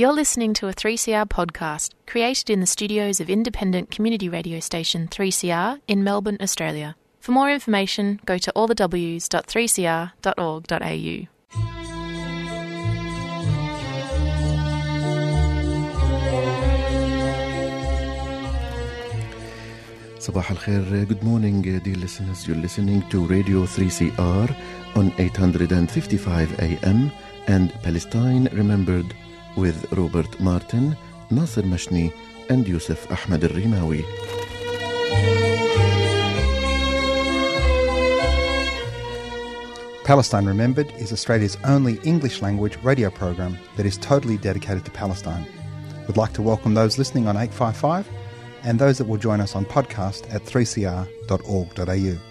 You're listening to a 3CR podcast created in the studios of independent community radio station 3CR in Melbourne, Australia. For more information, go to allthews.3cr.org.au. Sabah al good morning, dear listeners. You're listening to Radio 3CR on 855 AM and Palestine Remembered with Robert Martin, Nasser Mashni, and Yusuf Ahmed Rimawi. Palestine Remembered is Australia's only English language radio program that is totally dedicated to Palestine. We'd like to welcome those listening on 855 and those that will join us on podcast at 3cr.org.au.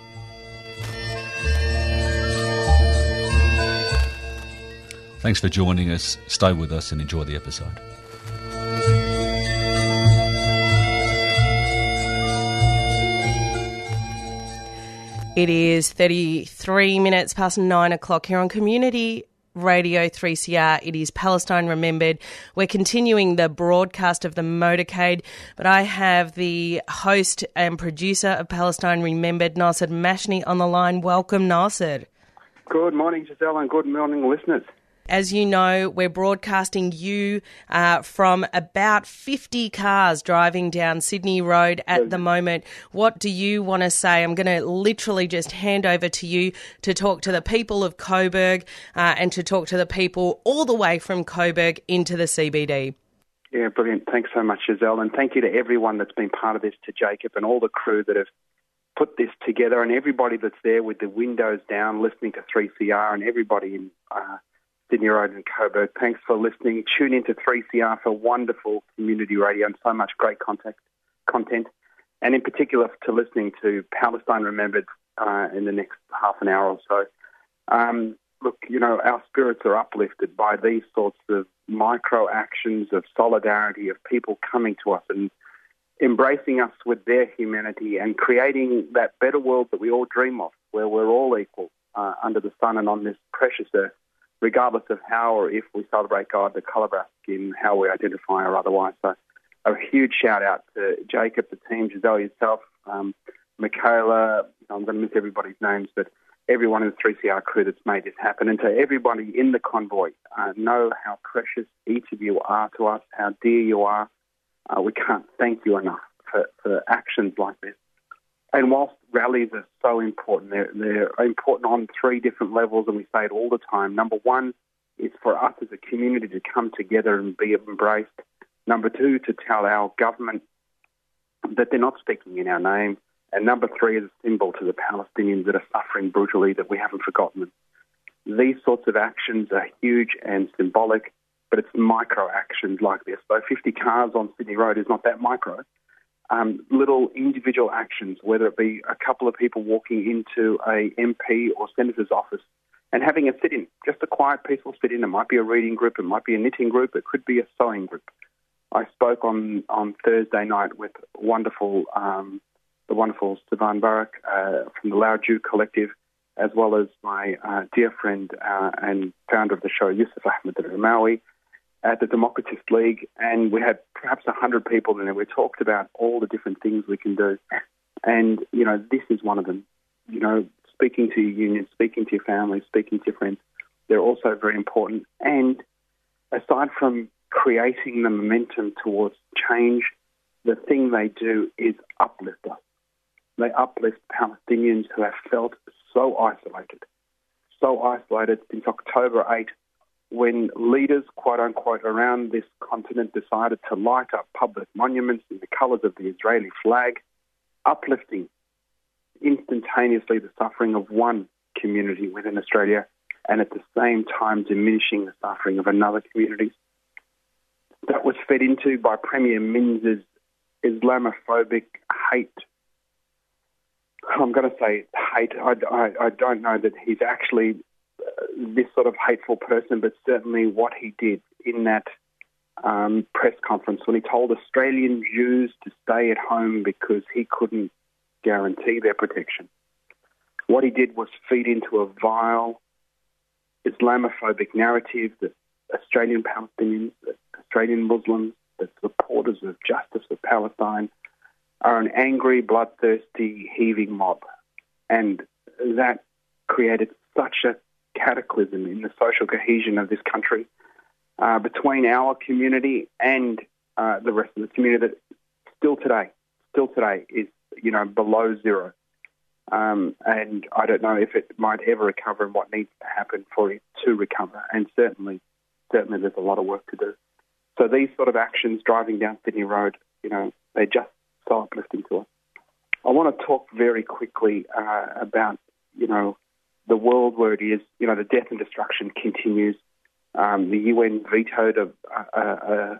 Thanks for joining us. Stay with us and enjoy the episode. It is 33 minutes past nine o'clock here on Community Radio 3CR. It is Palestine Remembered. We're continuing the broadcast of the motorcade, but I have the host and producer of Palestine Remembered, Nasser Mashni, on the line. Welcome, Nasser. Good morning, Giselle, and good morning, listeners. As you know, we're broadcasting you uh, from about 50 cars driving down Sydney Road at the moment. What do you want to say? I'm going to literally just hand over to you to talk to the people of Coburg uh, and to talk to the people all the way from Coburg into the CBD. Yeah, brilliant. Thanks so much, Giselle, and thank you to everyone that's been part of this, to Jacob and all the crew that have put this together, and everybody that's there with the windows down listening to 3CR, and everybody in uh, Sydney Road and Coburg. Thanks for listening. Tune into 3CR for wonderful community radio and so much great content, content. and in particular to listening to Palestine Remembered uh, in the next half an hour or so. Um, look, you know, our spirits are uplifted by these sorts of micro actions of solidarity, of people coming to us and embracing us with their humanity and creating that better world that we all dream of, where we're all equal uh, under the sun and on this precious earth, regardless of how or if we celebrate God, the colour of our skin, how we identify or otherwise. So, a huge shout out to Jacob, the team, Giselle, yourself, um, Michaela. I'm going to miss everybody's names, but everyone in the 3CR crew that's made this happen, and to everybody in the convoy, uh, know how precious each of you are to us, how dear you are. Uh, we can't thank you enough for, for actions like this. And whilst rallies are so important, they're, they're important on three different levels, and we say it all the time. Number one is for us as a community to come together and be embraced. Number two, to tell our government that they're not speaking in our name. And number three is a symbol to the Palestinians that are suffering brutally that we haven't forgotten them. These sorts of actions are huge and symbolic, but it's micro actions like this. So 50 cars on Sydney Road is not that micro. Um, little individual actions, whether it be a couple of people walking into a MP or senator's office and having a sit-in, just a quiet, peaceful sit-in. It might be a reading group, it might be a knitting group, it could be a sewing group. I spoke on, on Thursday night with wonderful, um, the wonderful Sivan Barak uh, from the Loud Jew Collective, as well as my uh, dear friend uh, and founder of the show, Yusuf Ahmed al-Rimawi, at the Democritus League, and we had perhaps 100 people in there. We talked about all the different things we can do. And, you know, this is one of them. You know, speaking to your union, speaking to your family, speaking to your friends, they're also very important. And aside from creating the momentum towards change, the thing they do is uplift us. They uplift Palestinians who have felt so isolated, so isolated since October 8 when leaders, quote unquote, around this continent decided to light up public monuments in the colours of the Israeli flag, uplifting instantaneously the suffering of one community within Australia and at the same time diminishing the suffering of another community. That was fed into by Premier Minns's Islamophobic hate. I'm going to say hate. I, I, I don't know that he's actually this sort of hateful person, but certainly what he did in that um, press conference when he told Australian Jews to stay at home because he couldn't guarantee their protection. What he did was feed into a vile Islamophobic narrative that Australian Palestinians, that Australian Muslims, the supporters of justice for Palestine are an angry, bloodthirsty, heaving mob. And that created such a cataclysm in the social cohesion of this country uh, between our community and uh, the rest of the community that still today, still today is, you know, below zero. Um, and I don't know if it might ever recover and what needs to happen for it to recover. And certainly, certainly there's a lot of work to do. So these sort of actions driving down Sydney Road, you know, they're just so uplifting to us. I want to talk very quickly uh, about, you know, the world where it is. You know, the death and destruction continues. Um, the UN vetoed a, a, a,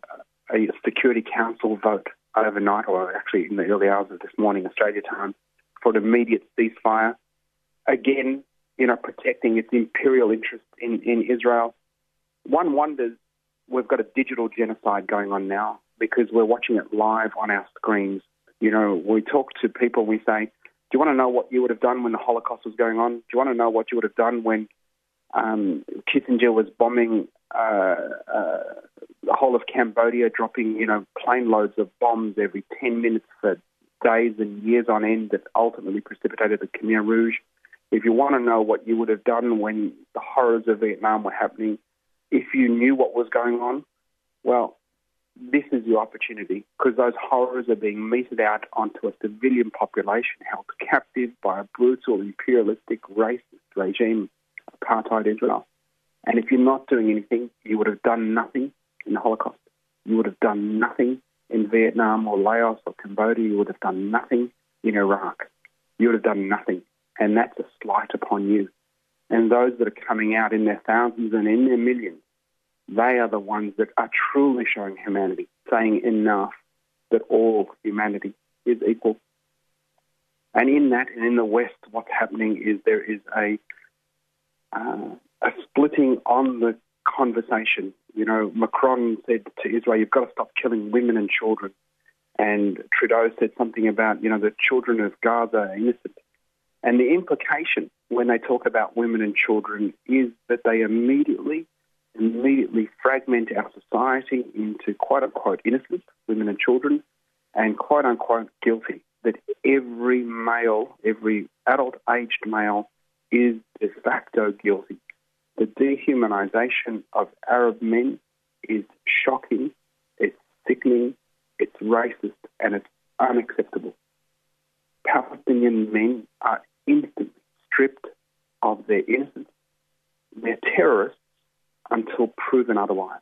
a Security Council vote overnight, or actually in the early hours of this morning, Australia time, for an immediate ceasefire. Again, you know, protecting its imperial interest in, in Israel. One wonders, we've got a digital genocide going on now because we're watching it live on our screens. You know, we talk to people, we say, Do you want to know what you would have done when the Holocaust was going on? Do you want to know what you would have done when um, Kissinger was bombing uh, uh, the whole of Cambodia, dropping, you know, plane loads of bombs every 10 minutes for days and years on end that ultimately precipitated the Khmer Rouge. If you want to know what you would have done when the horrors of Vietnam were happening, if you knew what was going on, well, this is your opportunity because those horrors are being meted out onto a civilian population held captive by a brutal, imperialistic, racist regime, apartheid Israel. And if you're not doing anything, you would have done nothing in the Holocaust. You would have done nothing in Vietnam or Laos or Cambodia, you would have done nothing in Iraq. You would have done nothing. And that's a slight upon you. And those that are coming out in their thousands and in their millions, they are the ones that are truly showing humanity, saying enough that all humanity is equal. And in that, and in the West, what's happening is there is a uh, a splitting on the conversation. You know, Macron said to Israel, "You've got to stop killing women and children," and Trudeau said something about, you know, the children of Gaza are innocent. And the implication when they talk about women and children is that they immediately, immediately fragment our society into quote unquote innocent women and children and quote unquote guilty. That every male, every adult aged male is de facto guilty the dehumanization of Arab men is shocking, it's sickening, it's racist, and it's unacceptable. Palestinian men are instantly stripped of their innocence. They're terrorists until proven otherwise.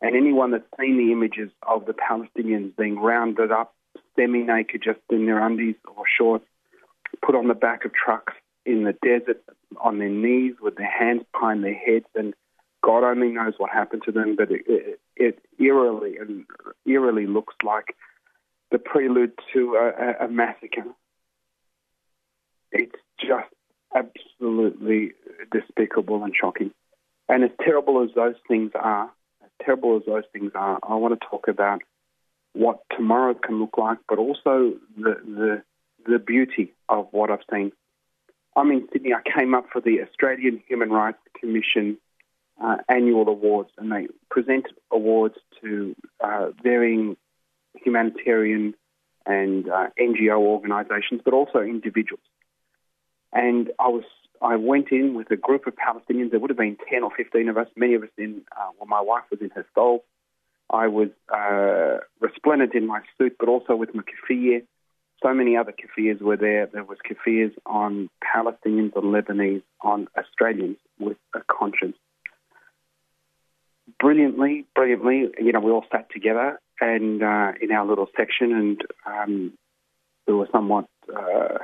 And anyone that's seen the images of the Palestinians being rounded up semi naked, just in their undies or shorts, put on the back of trucks in the desert, on their knees with their hands behind their heads, and God only knows what happened to them. But it, it, it eerily and eerily looks like the prelude to a, a massacre. It's just absolutely despicable and shocking. And as terrible as those things are, as terrible as those things are, I want to talk about what tomorrow can look like, but also the the, the beauty of what I've seen. I'm in Sydney. I came up for the Australian Human Rights Commission uh, annual awards, and they present awards to uh, varying humanitarian and uh, NGO organisations, but also individuals. And I was I went in with a group of Palestinians. There would have been ten or fifteen of us. Many of us in. Uh, well, my wife was in her stall. I was uh, resplendent in my suit, but also with my keffiyeh so many other keffiyehs were there. There was keffiyehs on Palestinians, on Lebanese, on Australians with a conscience. Brilliantly, brilliantly, you know, we all sat together and uh, in our little section, and um, we were somewhat uh,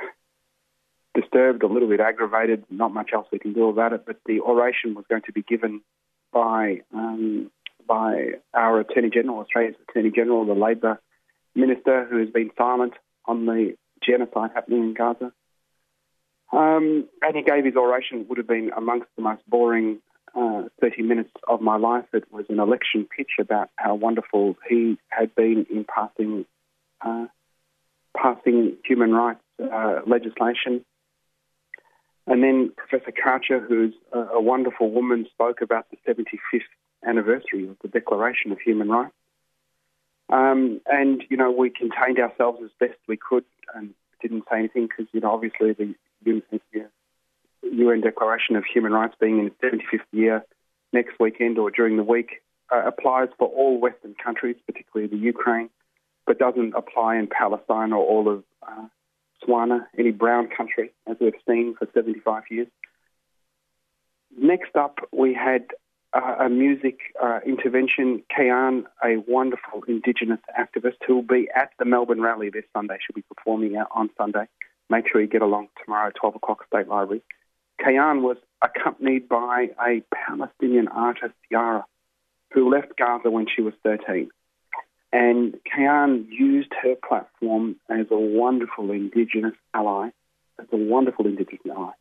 disturbed, a little bit aggravated. Not much else we can do about it. But the oration was going to be given by um, by our Attorney General, Australia's Attorney General, the Labor Minister, who has been silent on the genocide happening in Gaza. Um, and he gave his oration, would have been amongst the most boring uh, 30 minutes of my life. It was an election pitch about how wonderful he had been in passing, uh, passing human rights uh, legislation. And then Professor Croucher, who's a, wonderful woman, spoke about the 75th anniversary of the Declaration of Human Rights. Um, and, you know, we contained ourselves as best we could and didn't say anything because, you know, obviously the UN Declaration of Human Rights being in its 75th year next weekend or during the week uh, applies for all Western countries, particularly the Ukraine, but doesn't apply in Palestine or all of uh, SWANA, any brown country, as we've seen for 75 years. Next up, we had uh, a music uh, intervention. Kayan, a wonderful Indigenous activist who will be at the Melbourne rally this Sunday. She'll be performing on Sunday. Make sure you get along tomorrow at 12 o'clock, State Library. Kayan was accompanied by a Palestinian artist, Yara, who left Gaza when she was 13. And Kayan used her platform as a wonderful Indigenous ally, as a wonderful Indigenous ally.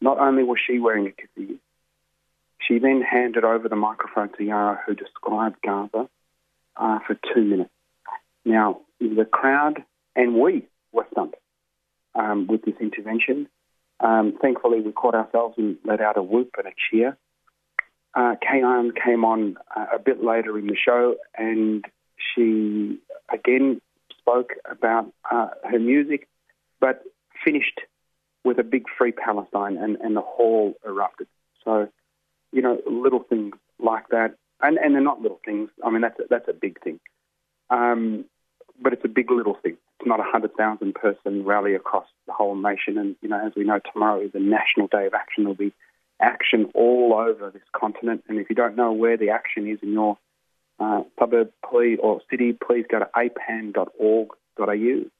Not only was she wearing a keffiyeh, she then handed over the microphone to Yara, who described Gaza uh, for two minutes. Now, the crowd and we were stumped um, with this intervention. Um, thankfully, we caught ourselves and let out a whoop and a cheer. Uh, Kayan came on uh, a bit later in the show, and she again spoke about uh, her music, but finished with a big free Palestine, and, and the hall erupted. So, you know, little things like that, and, and they're not little things. I mean, that's a, that's a big thing, um, but it's a big little thing. It's not a hundred thousand person rally across the whole nation, and you know, as we know, tomorrow is a national day of action. There'll be action all over this continent, and if you don't know where the action is in your uh, suburb please, or city, please go to apan.org.au,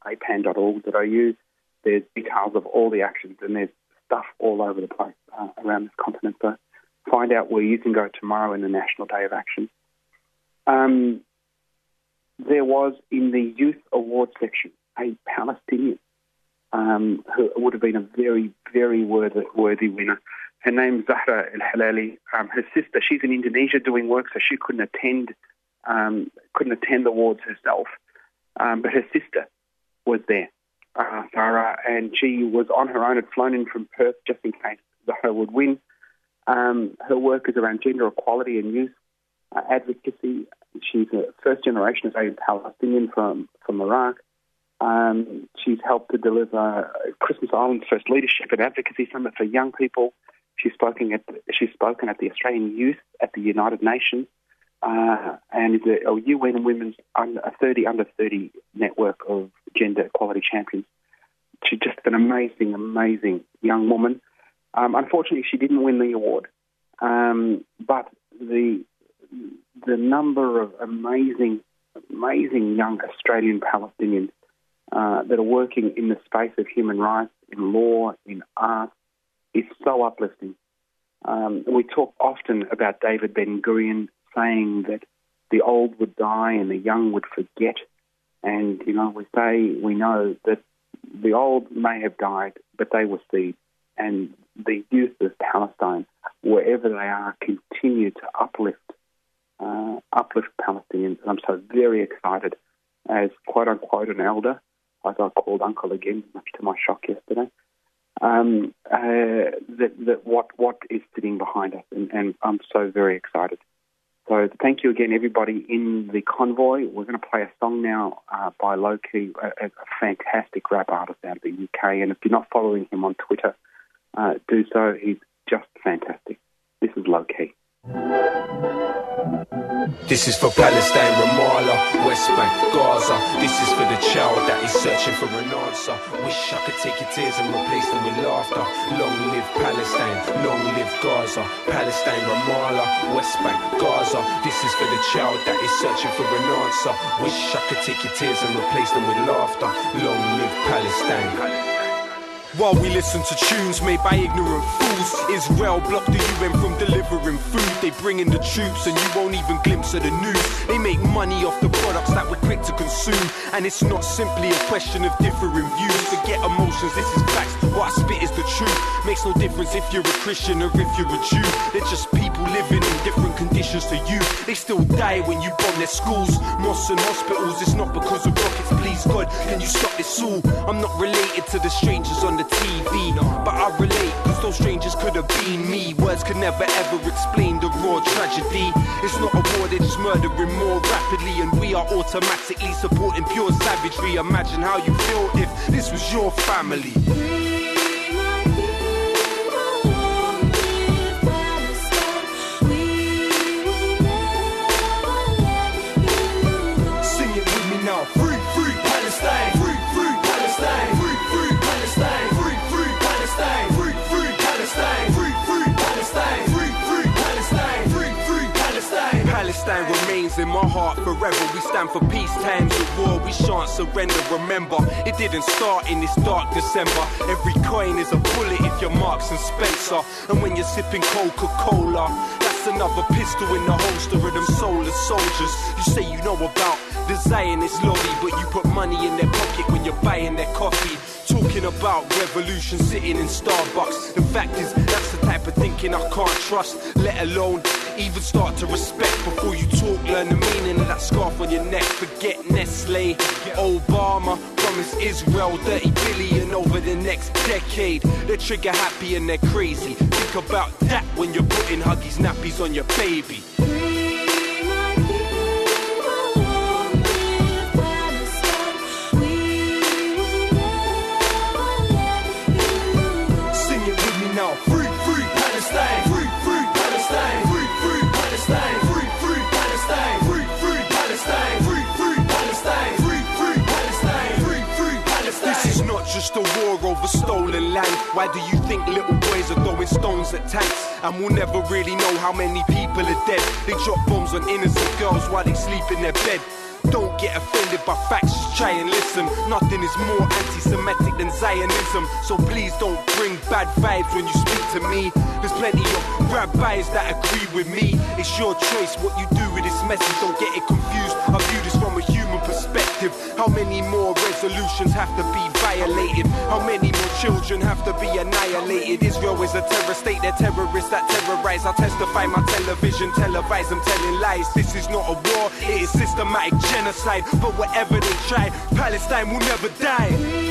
apan.org.au. There's details of all the actions and there's stuff all over the place uh, around this continent. So find out where you can go tomorrow in the National Day of Action. Um, there was in the Youth Award section a Palestinian um, who would have been a very, very worthy, worthy winner. Her name's Zahra El Halali. Um, her sister, she's in Indonesia doing work, so she couldn't attend um, couldn't attend the awards herself. Um, but her sister was there, uh, Zahra, and she was on her own, had flown in from Perth just in case Zahra would win. Um, her work is around gender equality and youth uh, advocacy. She's a first generation Australian Palestinian from, from Iraq. Um, she's helped to deliver Christmas Island's first leadership and advocacy summit for young people. She's spoken at she's spoken at the Australian Youth at the United Nations, uh, and a UN Women's under, a 30 under 30 network of gender equality champions. She's just an amazing, amazing young woman. Um, unfortunately, she didn't win the award, um, but the the number of amazing, amazing young Australian Palestinians uh, that are working in the space of human rights, in law, in art, is so uplifting. Um, we talk often about David Ben Gurion saying that the old would die and the young would forget. And, you know, we say, we know that the old may have died, but they were seeds. And the youth of Palestine, wherever they are, continue to uplift, uh, uplift Palestinians. And I'm so very excited as quote unquote an elder, I got called uncle again, much to my shock yesterday um, uh, that, that what what is sitting behind us, and, and, I'm so very excited. So thank you again, everybody in the convoy. We're going to play a song now uh, by Lowkey, a, a, fantastic rap artist out of the UK. And if you're not following him on Twitter, uh, do so. He's just fantastic. This is Lowkey. This is for Palestine, Ramallah, West Bank, Gaza. This is for the child that is searching for an answer. Wish I could take your tears and replace them with laughter. Long live Palestine, long live Gaza. Palestine, Ramallah, West Bank, Gaza. This is for the child that is searching for an answer. Wish I could take your tears and replace them with laughter. Long live Palestine. While we listen to tunes made by ignorant fools, Israel blocked the UN from delivering food. They bring in the troops and you won't even glimpse of the news. They make money off the products that we're quick to consume. And it's not simply a question of differing views. Forget emotions, this is facts. What I spit is the truth. Makes no difference if you're a Christian or if you're a Jew. They're just people living in different conditions to you. They still die when you bomb their schools, mosques and hospitals. It's not because of rockets, please God. Can you stop this all? I'm not related to the strangers on the TV, but I relate because those strangers could have been me. Words could never ever explain the raw tragedy. It's not a war, they're just murdering more rapidly, and we are automatically supporting pure savagery. Imagine how you feel if this was your family. Forever. We stand for peace times of war. We shan't surrender. Remember, it didn't start in this dark December. Every coin is a bullet if you're Marks and Spencer. And when you're sipping Coca-Cola, that's another pistol in the holster of them soulless soldiers. You say you know about the Zionist lobby, but you put money in their pocket when you're buying their coffee. About revolution sitting in Starbucks. The fact is, that's the type of thinking I can't trust, let alone even start to respect before you talk. Learn the meaning of that scarf on your neck. Forget Nestle, Obama promised Israel 30 billion over the next decade. They're trigger happy and they're crazy. Think about that when you're putting huggies nappies on your baby. Land. Why do you think little boys are throwing stones at tanks? And we'll never really know how many people are dead. They drop bombs on innocent girls while they sleep in their bed. Don't get offended by facts, just try and listen. Nothing is more anti Semitic than Zionism. So please don't bring bad vibes when you speak to me. There's plenty of rabbis that agree with me. It's your choice what you do with this message. Don't get it confused. I view this How many more resolutions have to be violated? How many more children have to be annihilated? Israel is a terror state, they're terrorists that terrorize. I testify my television, televise them telling lies. This is not a war, it is systematic genocide. But whatever they try, Palestine will never die.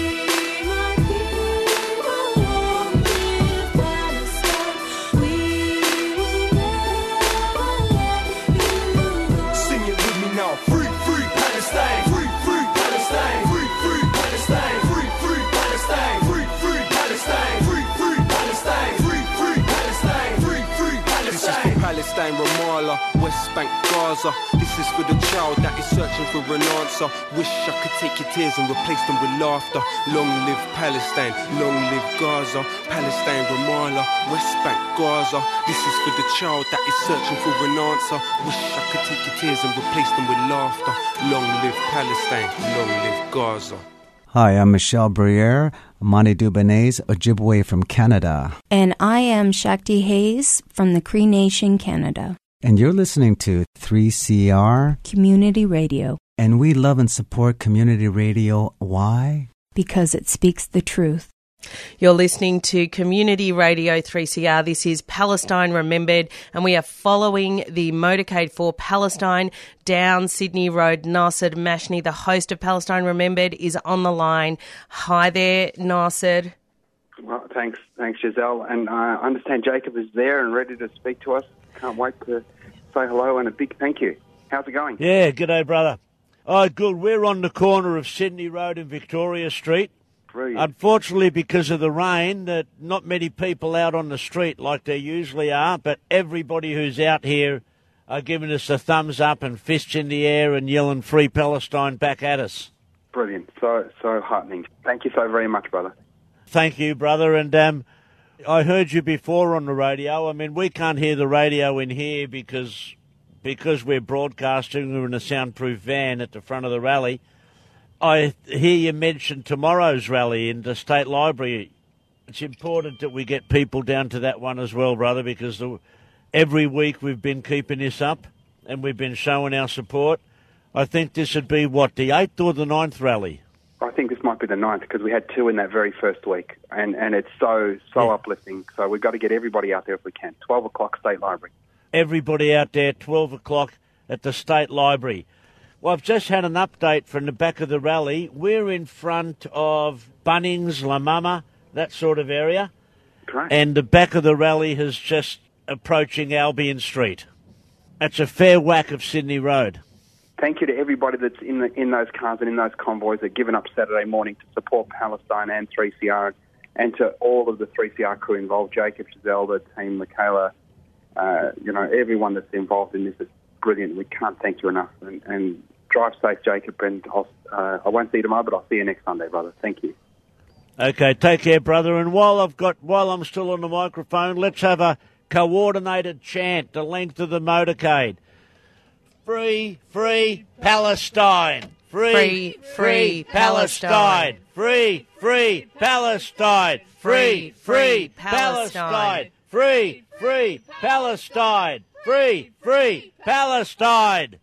Palestine, Ramallah, West Bank, Gaza. This is for the child that is searching for an answer. Wish I could take your tears and replace them with laughter. Long live Palestine. Long live Gaza. Palestine, Ramallah, West Bank, Gaza. This is for the child that is searching for an answer. Wish I could take your tears and replace them with laughter. Long live Palestine. Long live Gaza. Hi, I'm Michelle Briere, Monty Dubanese, Ojibwe from Canada. And I am Shakti Hayes from the Cree Nation, Canada. And you're listening to 3CR, Community Radio, and we love and support community radio. Why? because it speaks the truth. You're listening to Community Radio 3CR. This is Palestine Remembered, and we are following the motorcade for Palestine down Sydney Road. Nasser Mashni, the host of Palestine Remembered, is on the line. Hi there, Nasser. Well, thanks, thanks, Giselle. And uh, I understand Jacob is there and ready to speak to us. Can't wait to say hello and a big thank you. How's it going? Yeah, g'day, brother. Oh, good. We're on the corner of Sydney Road and Victoria Street. Unfortunately, because of the rain, that not many people out on the street like there usually are. But everybody who's out here are giving us a thumbs up and fists in the air and yelling "Free Palestine" back at us. Brilliant. So, so heartening. Thank you so very much, brother. Thank you, brother. And um, I heard you before on the radio. I mean, we can't hear the radio in here because because we're broadcasting. We're in a soundproof van at the front of the rally. I hear you mention tomorrow's rally in the State Library. It's important that we get people down to that one as well, brother, because the, every week we've been keeping this up and we've been showing our support. I think this would be what the eighth or the ninth rally. I think this might be the ninth because we had two in that very first week, and, and it's so so Yeah. uplifting. So we've got to get everybody out there if we can. Twelve o'clock, State Library. Everybody out there, twelve o'clock at the State Library. Well, I've just had an update from the back of the rally. We're in front of Bunnings, La Mama, that sort of area, Great. and the back of the rally is just approaching Albion Street. That's a fair whack of Sydney Road. Thank you to everybody that's in the, in those cars and in those convoys that have given up Saturday morning to support Palestine and 3CR, and to all of the 3CR crew involved, Jacob, Giselle, the team, Michaela, uh, you know, everyone that's involved in this is brilliant. We can't thank you enough. And, and drive safe, Jacob, and I'll, uh, I won't see you tomorrow, but I'll see you next Sunday, brother. Thank you. Okay, take care, brother. And while I've got, while I'm still on the microphone, let's have a coordinated chant the length of the motorcade. Free, free Palestine. Free, Free, free Palestine. Free, free Palestine. Free, free Palestine. Palestine. Free, free Palestine. Free, free Palestine.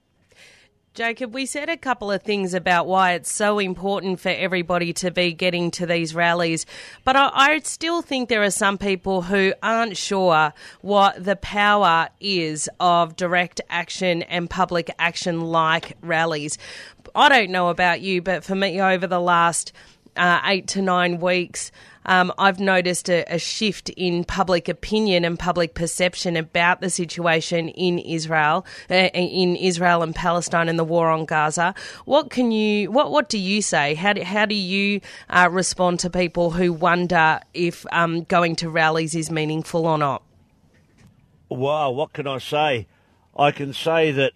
Jacob, we said a couple of things about why it's so important for everybody to be getting to these rallies, but I, I still think there are some people who aren't sure what the power is of direct action and public action like rallies. I don't know about you, but for me, over the last uh, eight to nine weeks, um, I've noticed a, a shift in public opinion and public perception about the situation in Israel, uh, in Israel and Palestine and the war on Gaza. What can you, what, what do you say? How do, how do you uh, respond to people who wonder if um, going to rallies is meaningful or not? Wow, what can I say? I can say that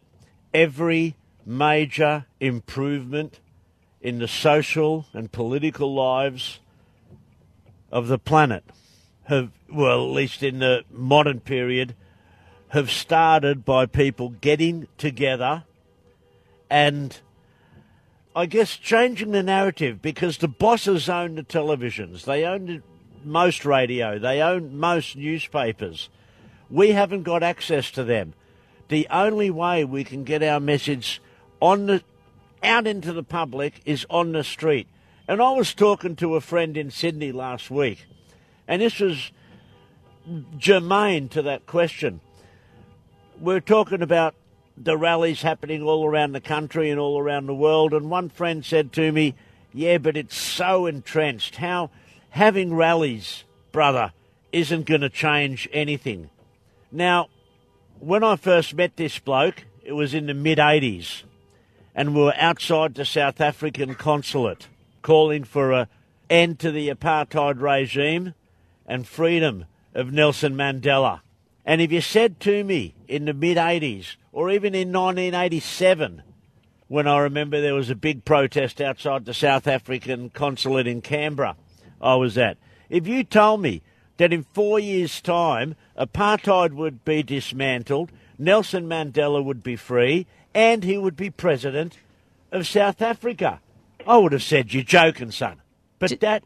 every major improvement in the social and political lives of the planet have, well, at least in the modern period, have started by people getting together and I guess changing the narrative because the bosses own the televisions, they own most radio, they own most newspapers. We haven't got access to them. The only way we can get our message on the out into the public is on the street. And I was talking to a friend in Sydney last week, and this was germane to that question. We're talking about the rallies happening all around the country and all around the world, and one friend said to me, Yeah, but it's so entrenched. How having rallies, brother, isn't going to change anything. Now, when I first met this bloke, it was in the mid 80s, and we were outside the South African consulate calling for an end to the apartheid regime and freedom of Nelson Mandela. And if you said to me in the mid 80s, or even in 1987, when I remember there was a big protest outside the South African consulate in Canberra, I was at. If you told me that in four years' time apartheid would be dismantled, Nelson Mandela would be free, and he would be president of South Africa, I would have said, You're joking, son. But that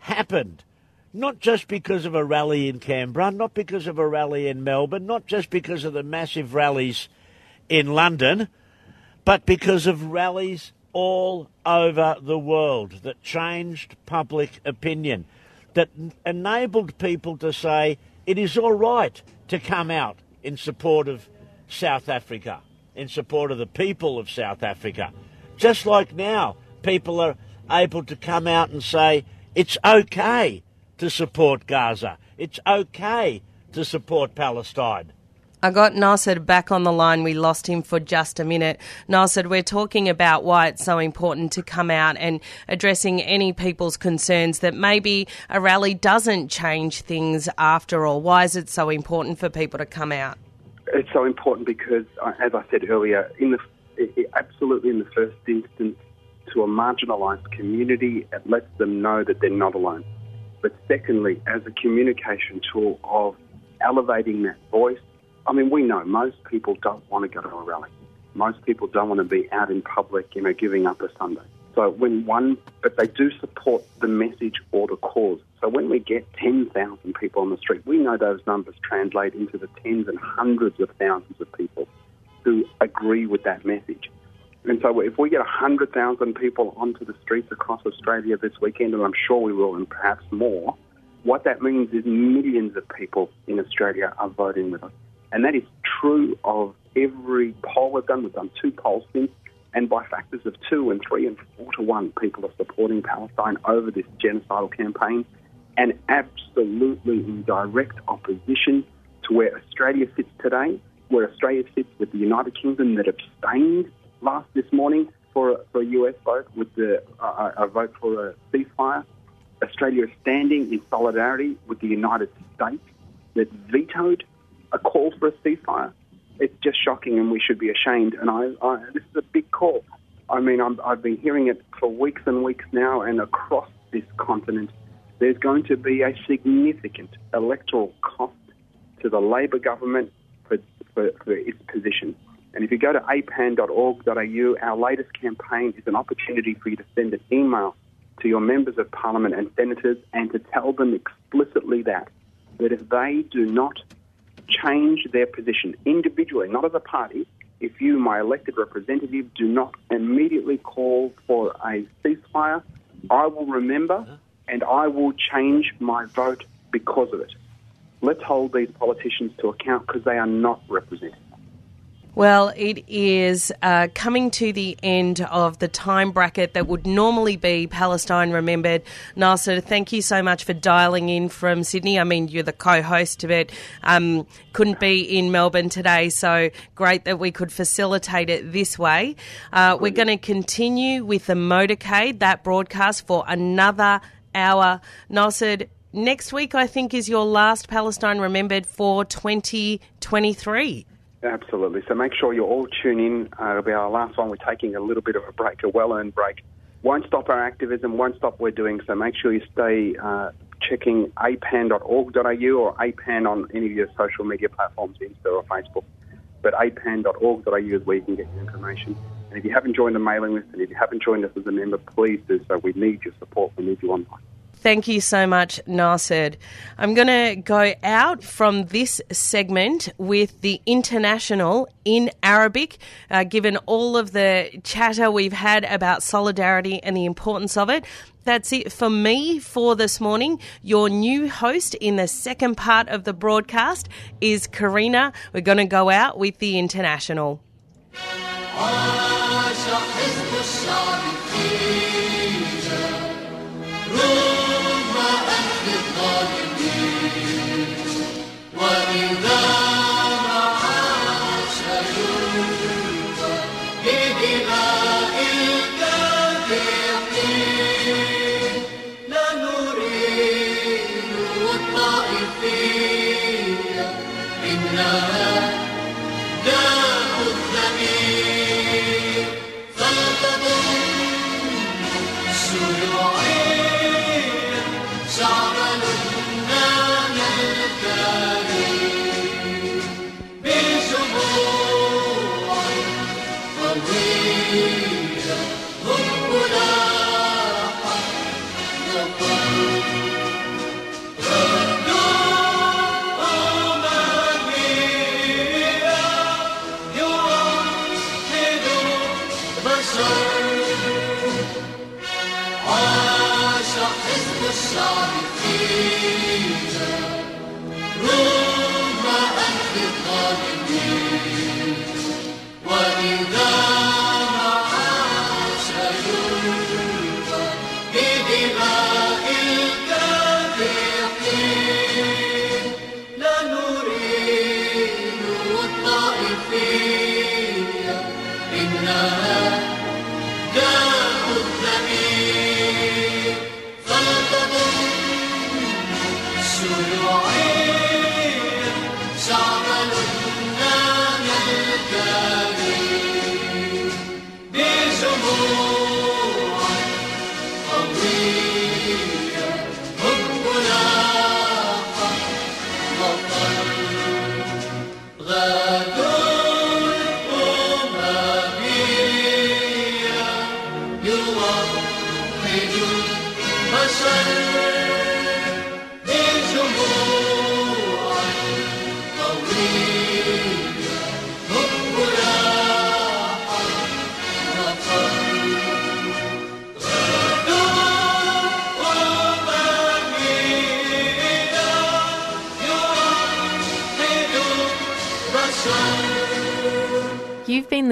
happened. Not just because of a rally in Canberra, not because of a rally in Melbourne, not just because of the massive rallies in London, but because of rallies all over the world that changed public opinion, that enabled people to say it is all right to come out in support of South Africa, in support of the people of South Africa. Just like now, people are able to come out and say it's okay to support Gaza, it's okay to support Palestine. I got Nasser back on the line. We lost him for just a minute. Nasser, we're talking about why it's so important to come out and addressing any people's concerns that maybe a rally doesn't change things after all. Why is it so important for people to come out? It's so important because, uh, as I said earlier, in the i- i- absolutely in the first instance, to a marginalised community, it lets them know that they're not alone. But secondly, as a communication tool of elevating that voice, I mean, we know most people don't want to go to a rally. Most people don't want to be out in public, you know, giving up a Sunday. So when one, but they do support the message or the cause. So when we get 10,000 people on the street, we know those numbers translate into the tens and hundreds of thousands of people who agree with that message. And so if we get 100,000 people onto the streets across Australia this weekend, and I'm sure we will, and perhaps more, what that means is millions of people in Australia are voting with us. And that is true of every poll we've done. We've done two polls since, and by factors of two and three and four to one, people are supporting Palestine over this genocidal campaign, and absolutely in direct opposition to where Australia sits today, where Australia sits with the United Kingdom that abstained last this morning for, for a US vote with the uh, a vote for a ceasefire. Australia is standing in solidarity with the United States that vetoed a call for a ceasefire. It's just shocking, and we should be ashamed. And I, I this is a big call. I mean, i I've been hearing it for weeks and weeks now, and across this continent, there's going to be a significant electoral cost to the Labor government for, for, for its position. And if you go to apan.org.au, our latest campaign is an opportunity for you to send an email to your members of parliament and senators and to tell them explicitly that that if they do not change their position individually, not as a party, if you, my elected representative, do not immediately call for a ceasefire, I will remember and I will change my vote because of it. Let's hold these politicians to account because they are not represented. Well, it is uh, coming to the end of the time bracket that would normally be Palestine Remembered. Nasser, thank you so much for dialing in from Sydney. I mean, you're the co host of it. Um, couldn't be in Melbourne today, so great that we could facilitate it this way. Uh, we're going to continue with the motorcade, that broadcast, for another hour. Nasser, next week, I think, is your last Palestine Remembered for 2023. Absolutely. So make sure you all tune in. Uh, it'll be our last one. We're taking a little bit of a break, a well-earned break. Won't stop our activism. Won't stop what we're doing. So make sure you stay uh, checking apan.org.au or apan on any of your social media platforms, Insta or Facebook. But apan.org.au is where you can get your information. And if you haven't joined the mailing list and if you haven't joined us as a member, please do so. We need your support. We need you online. Thank you so much, Nasser. I'm going to go out from this segment with the international in Arabic, uh, given all of the chatter we've had about solidarity and the importance of it. That's it for me for this morning. Your new host in the second part of the broadcast is Karina. We're going to go out with the international. what you belong.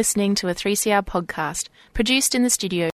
Listening to a 3CR podcast produced in the studio